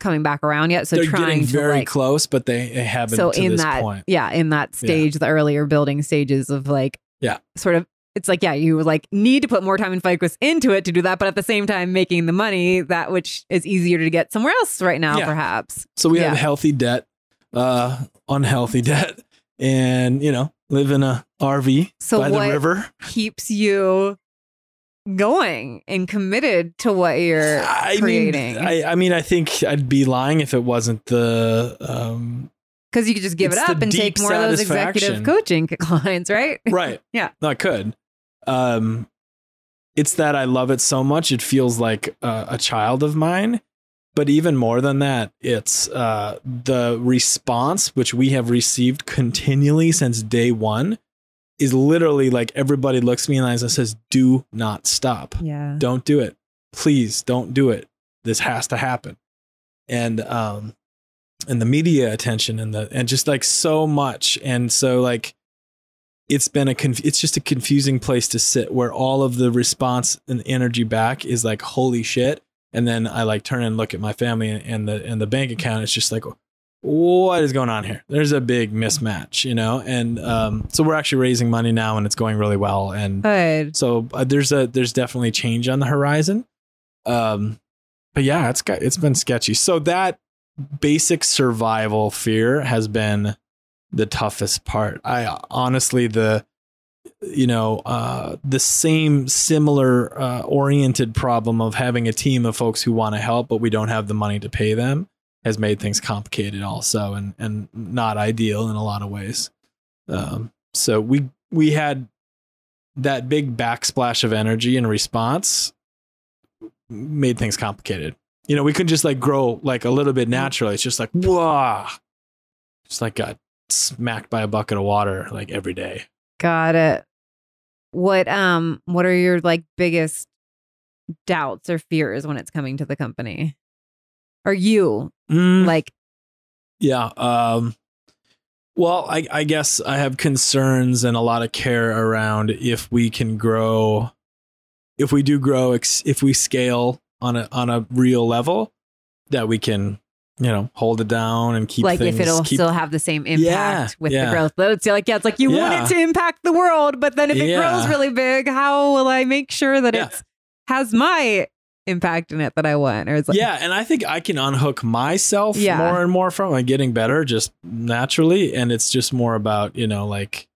coming back around yet so They're trying getting to very like close, but they, they haven't so to in this that point. yeah in that stage the earlier building stages of like Yeah. sort of it's like yeah you like need to put more time and focus into it to do that but at the same time making the money that which is easier to get somewhere else right now Yeah. perhaps So we Yeah. have healthy debt, uh, unhealthy debt, and you know, live in a RV So by the river. keeps you going and committed to what you're I creating mean, I, I mean, I think I'd be lying if it wasn't the um, because you could just give it up and take more of those executive coaching [laughs] clients right right. [laughs] Yeah. no, I could. Um, it's that I love it so much; it feels like a, a child of mine. But even more than that, it's uh, the response which we have received continually since day one is literally like everybody looks me in the eyes and says, "Do not stop." yeah. Don't do it. Please don't do it. This has to happen. And um and the media attention and the and just like so much. And so like it's been a conf- it's just a confusing place to sit where all of the response and energy back is like holy shit. And then i like turn and look at my family and, and the and the bank account. It's just like what is going on here there's a big mismatch you know and um so we're actually raising money now and it's going really well and good so uh, there's a there's definitely change on the horizon. Um, but yeah, it's got it's been sketchy. So that basic survival fear has been the toughest part. I honestly the you know uh, the same similar uh, oriented problem of having a team of folks who want to help but we don't have the money to pay them has made things complicated also and and not ideal in a lot of ways. Um, so we we had that big backsplash of energy and response made things complicated. You know, we couldn't just like grow like a little bit naturally. It's just like, whoa, just like got smacked by a bucket of water like every day. got it what um what are your like biggest doubts or fears when it's coming to the company or you Mm, like yeah. Um, well, I, I guess I have concerns and a lot of care around if we can grow, if we do grow, if we scale on a on a real level, that we can, you know, hold it down and keep like things, if it'll keep still have the same impact Yeah, with yeah. the growth. But it's like, yeah, it's like you want it to impact the world, but then if it Yeah. grows really big, how will I make sure that Yeah. it's has my impact in it that I want? Or it's like, yeah, and I think I can unhook myself Yeah. more and more from it, getting better just naturally. And it's just more about, you know, like,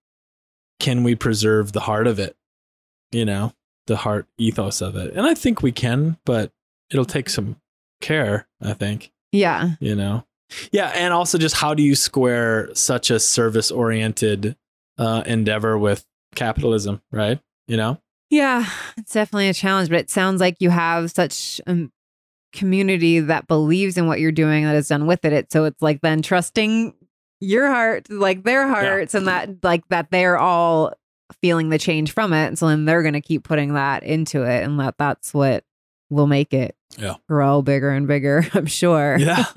can we preserve the heart of it? You know, the heart ethos of it. And I think we can, but it'll take some care, I think, yeah, you know? Yeah. And also just how do you square such a service oriented uh, endeavor with capitalism, right? You know? Yeah, it's definitely a challenge, but it sounds like you have such a community that believes in what you're doing that is done with it. So it's like then trusting your heart, like their hearts, and that like that they're all feeling the change from it. And so then they're going to keep putting that into it, and that that's what will make it Yeah. grow bigger and bigger. [laughs] I'm sure. Yeah. [laughs]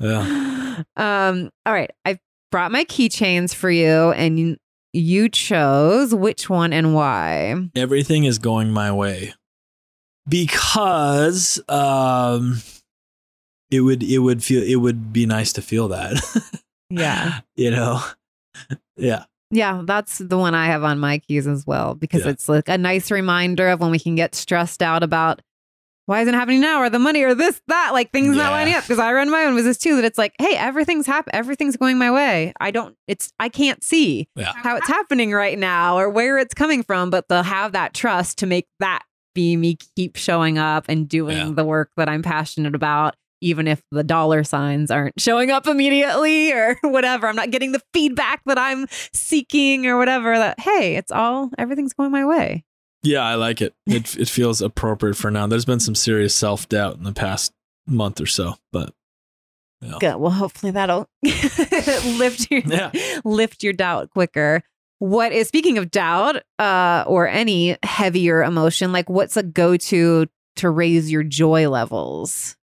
Yeah. Um. All right, I've brought my keychains for you, and you, chose which one and why. Everything is going my way. Because um it would it would feel it would be nice to feel that. [laughs] Yeah. you know. Yeah. Yeah, that's the one I have on my keys as well because Yeah. it's like a nice reminder of when we can get stressed out about why isn't it happening now or the money or this that like things not lining up because I run my own business too that it's like hey everything's happen everything's going my way I don't it's I can't see Yeah. how it's happening right now or where it's coming from but to have that trust to make that be me keep showing up and doing Yeah. the work that I'm passionate about even if the dollar signs aren't showing up immediately [laughs] or whatever. I'm not getting the feedback that I'm seeking or whatever. That, hey, it's all, everything's going my way. Yeah, I like it. It [laughs] it feels appropriate for now. There's been some serious self doubt in the past month or so, but yeah. Good. Well, hopefully that'll [laughs] lift your, Yeah. lift your doubt quicker. What is, speaking of doubt uh, or any heavier emotion, like what's a go to to raise your joy levels?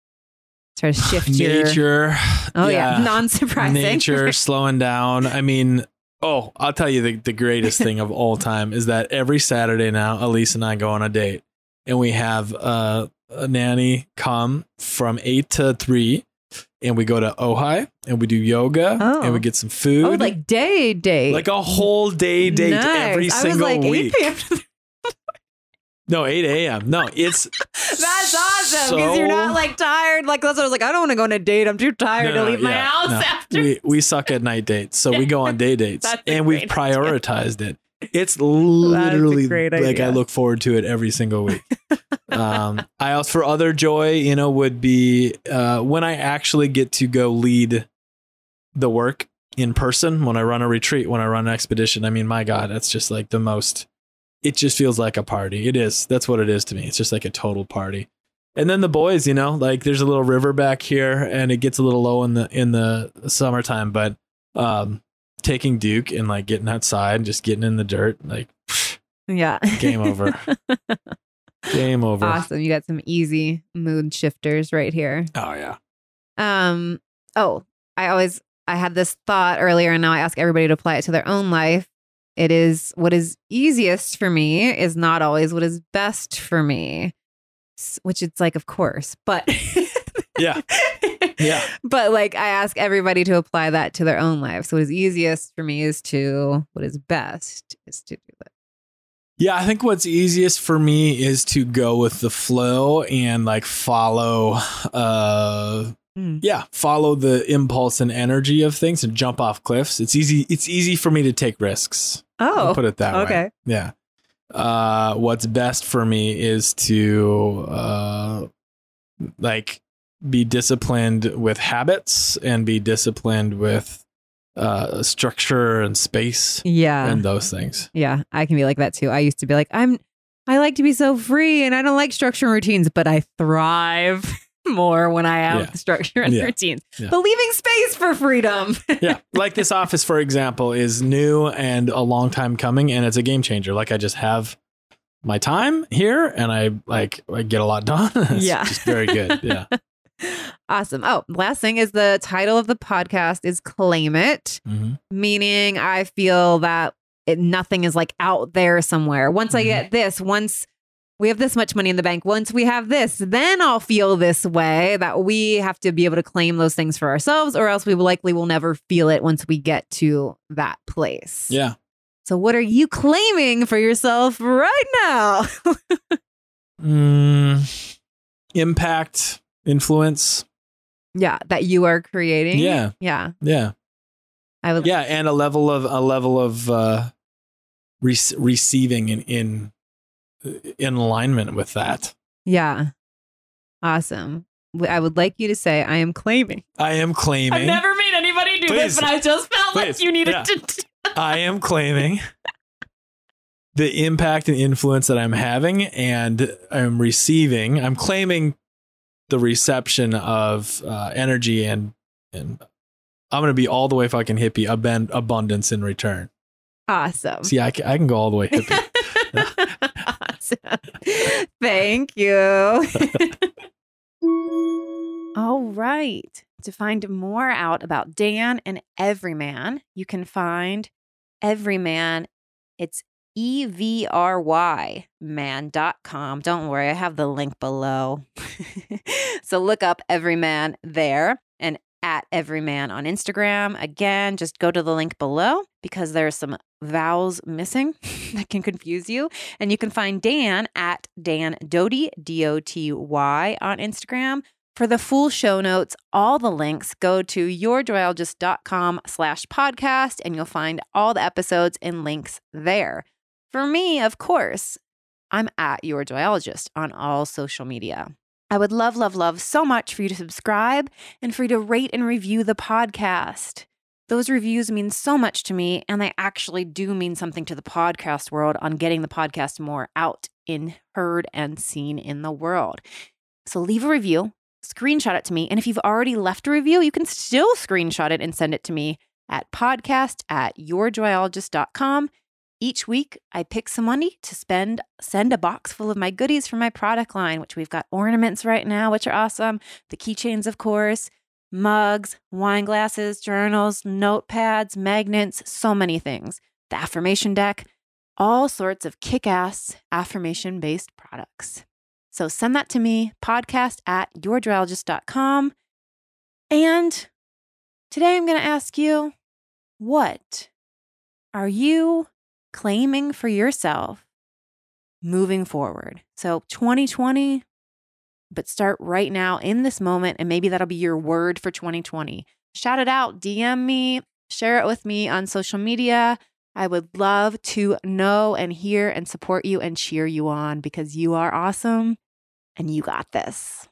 To [sighs] shift your. nature. Oh, yeah. Non surprising. nature slowing down. I mean, oh, I'll tell you the, the greatest thing of all time is that every Saturday now, Elise and I go on a date and we have uh, a nanny come from eight to three and we go to Ojai and we do yoga Oh. and we get some food. Oh, like day date. Like a whole day date Nice. every I was single like, 8 week. p.m. No, 8 a.m. No, it's That's awesome because you're not like tired. Like that's what I was like. I don't want to go on a date. I'm too tired No, to leave my house no. after. we, we suck at night dates, so we go on [laughs] day dates, and we've great idea. prioritized it. It's literally like I look forward to it every single week. [laughs] um, I also for other joy, you know, would be uh, when I actually get to go lead the work in person. When I run a retreat, when I run an expedition, I mean, my God, that's just like the most. It just feels like a party. It is. That's what it is to me. It's just like a total party. And then the boys, you know, like there's a little river back here, and it gets a little low in the in the summertime, but um, taking Duke and like getting outside and just getting in the dirt, like [laughs] Yeah. game over. [laughs] game over. awesome. You got some easy mood shifters right here. Oh yeah. Um. Oh, I always I had this thought earlier, and now I ask everybody to apply it to their own life. It is what is easiest for me is not always what is best for me, which it's like, of course, but [laughs] Yeah. Yeah. But like, I ask everybody to apply that to their own life. So what is easiest for me is to what is best is to do that. Yeah, I think what's easiest for me is to go with the flow and like follow uh Mm. yeah, follow the impulse and energy of things and jump off cliffs. It's easy it's easy for me to take risks. I'll Oh, put it that way. okay. Yeah. Uh what's best for me is to uh like be disciplined with habits and be disciplined with uh structure and space Yeah. and those things. Yeah, I can be like that too. I used to be like, I'm I like to be so free and I don't like structure and routines, but I thrive [laughs] more when I have Yeah. structure and Yeah. routines. Yeah. But leaving space for freedom. yeah, like this office, for example, is new and a long time coming, and it's a game changer. Like I just have my time here, and I like I get a lot done. [laughs] it's Yeah. just very good. Yeah, [laughs] awesome. Oh, last thing is the title of the podcast is Claim It. Mhm. meaning I feel that it, nothing is like out there somewhere. Once I Mhm. get this, once we have this much money in the bank, once we have this, then I'll feel this way that we have to be able to claim those things for ourselves, or else we will likely will never feel it once we get to that place. yeah. So, what are you claiming for yourself right now? [laughs] Mm, impact, influence. yeah, that you are creating. Yeah. Yeah. Yeah, I would yeah, and a level of a level of uh, re- receiving in in in alignment with that. Yeah. Awesome. I would like you to say, I am claiming. I am claiming. I've never made anybody do Please. this, but I just felt Please. like you needed Yeah. to. I am claiming the impact and influence that I'm having and I'm receiving, I'm claiming the reception of uh, energy and and I'm gonna be all the way fucking hippie, abund- abundance in return. Awesome. See, I can, I can go all the way hippie. [laughs] awesome. [laughs] Thank you. [laughs] All right. To find more out about Dan and Everyman, you can find Everyman. It's E V R Y man.com. Don't worry, I have the link below. [laughs] so look up Everyman there and at Everyman on Instagram. Again, just go to the link below because there's some vowels missing [laughs] that can confuse you. And you can find Dan at Dan Doty, D O T Y on Instagram. For the full show notes, all the links, go to yourjoyologist.com slash podcast and you'll find all the episodes and links there. For me, of course, I'm at Your Joyologist on all social media. I would love, love, love so much for you to subscribe and for you to rate and review the podcast. Those reviews mean so much to me, and they actually do mean something to the podcast world on getting the podcast more out in heard and seen in the world. So leave a review, screenshot it to me, and if you've already left a review, you can still screenshot it and send it to me at podcast at yourjoyologist.com. Each week, I pick some money to spend, send a box full of my goodies from my product line, which we've got ornaments right now, which are awesome. The keychains, of course, mugs, wine glasses, journals, notepads, magnets, so many things. The affirmation deck, all sorts of kick ass affirmation based products. So send that to me, podcast at yourjoyologist.com. And today I'm going to ask you what are you claiming for yourself moving forward. So 2020, but start right now in this moment. And maybe that'll be your word for 2020. Shout it out, DM me, share it with me on social media. I would love to know and hear and support you and cheer you on because you are awesome and you got this.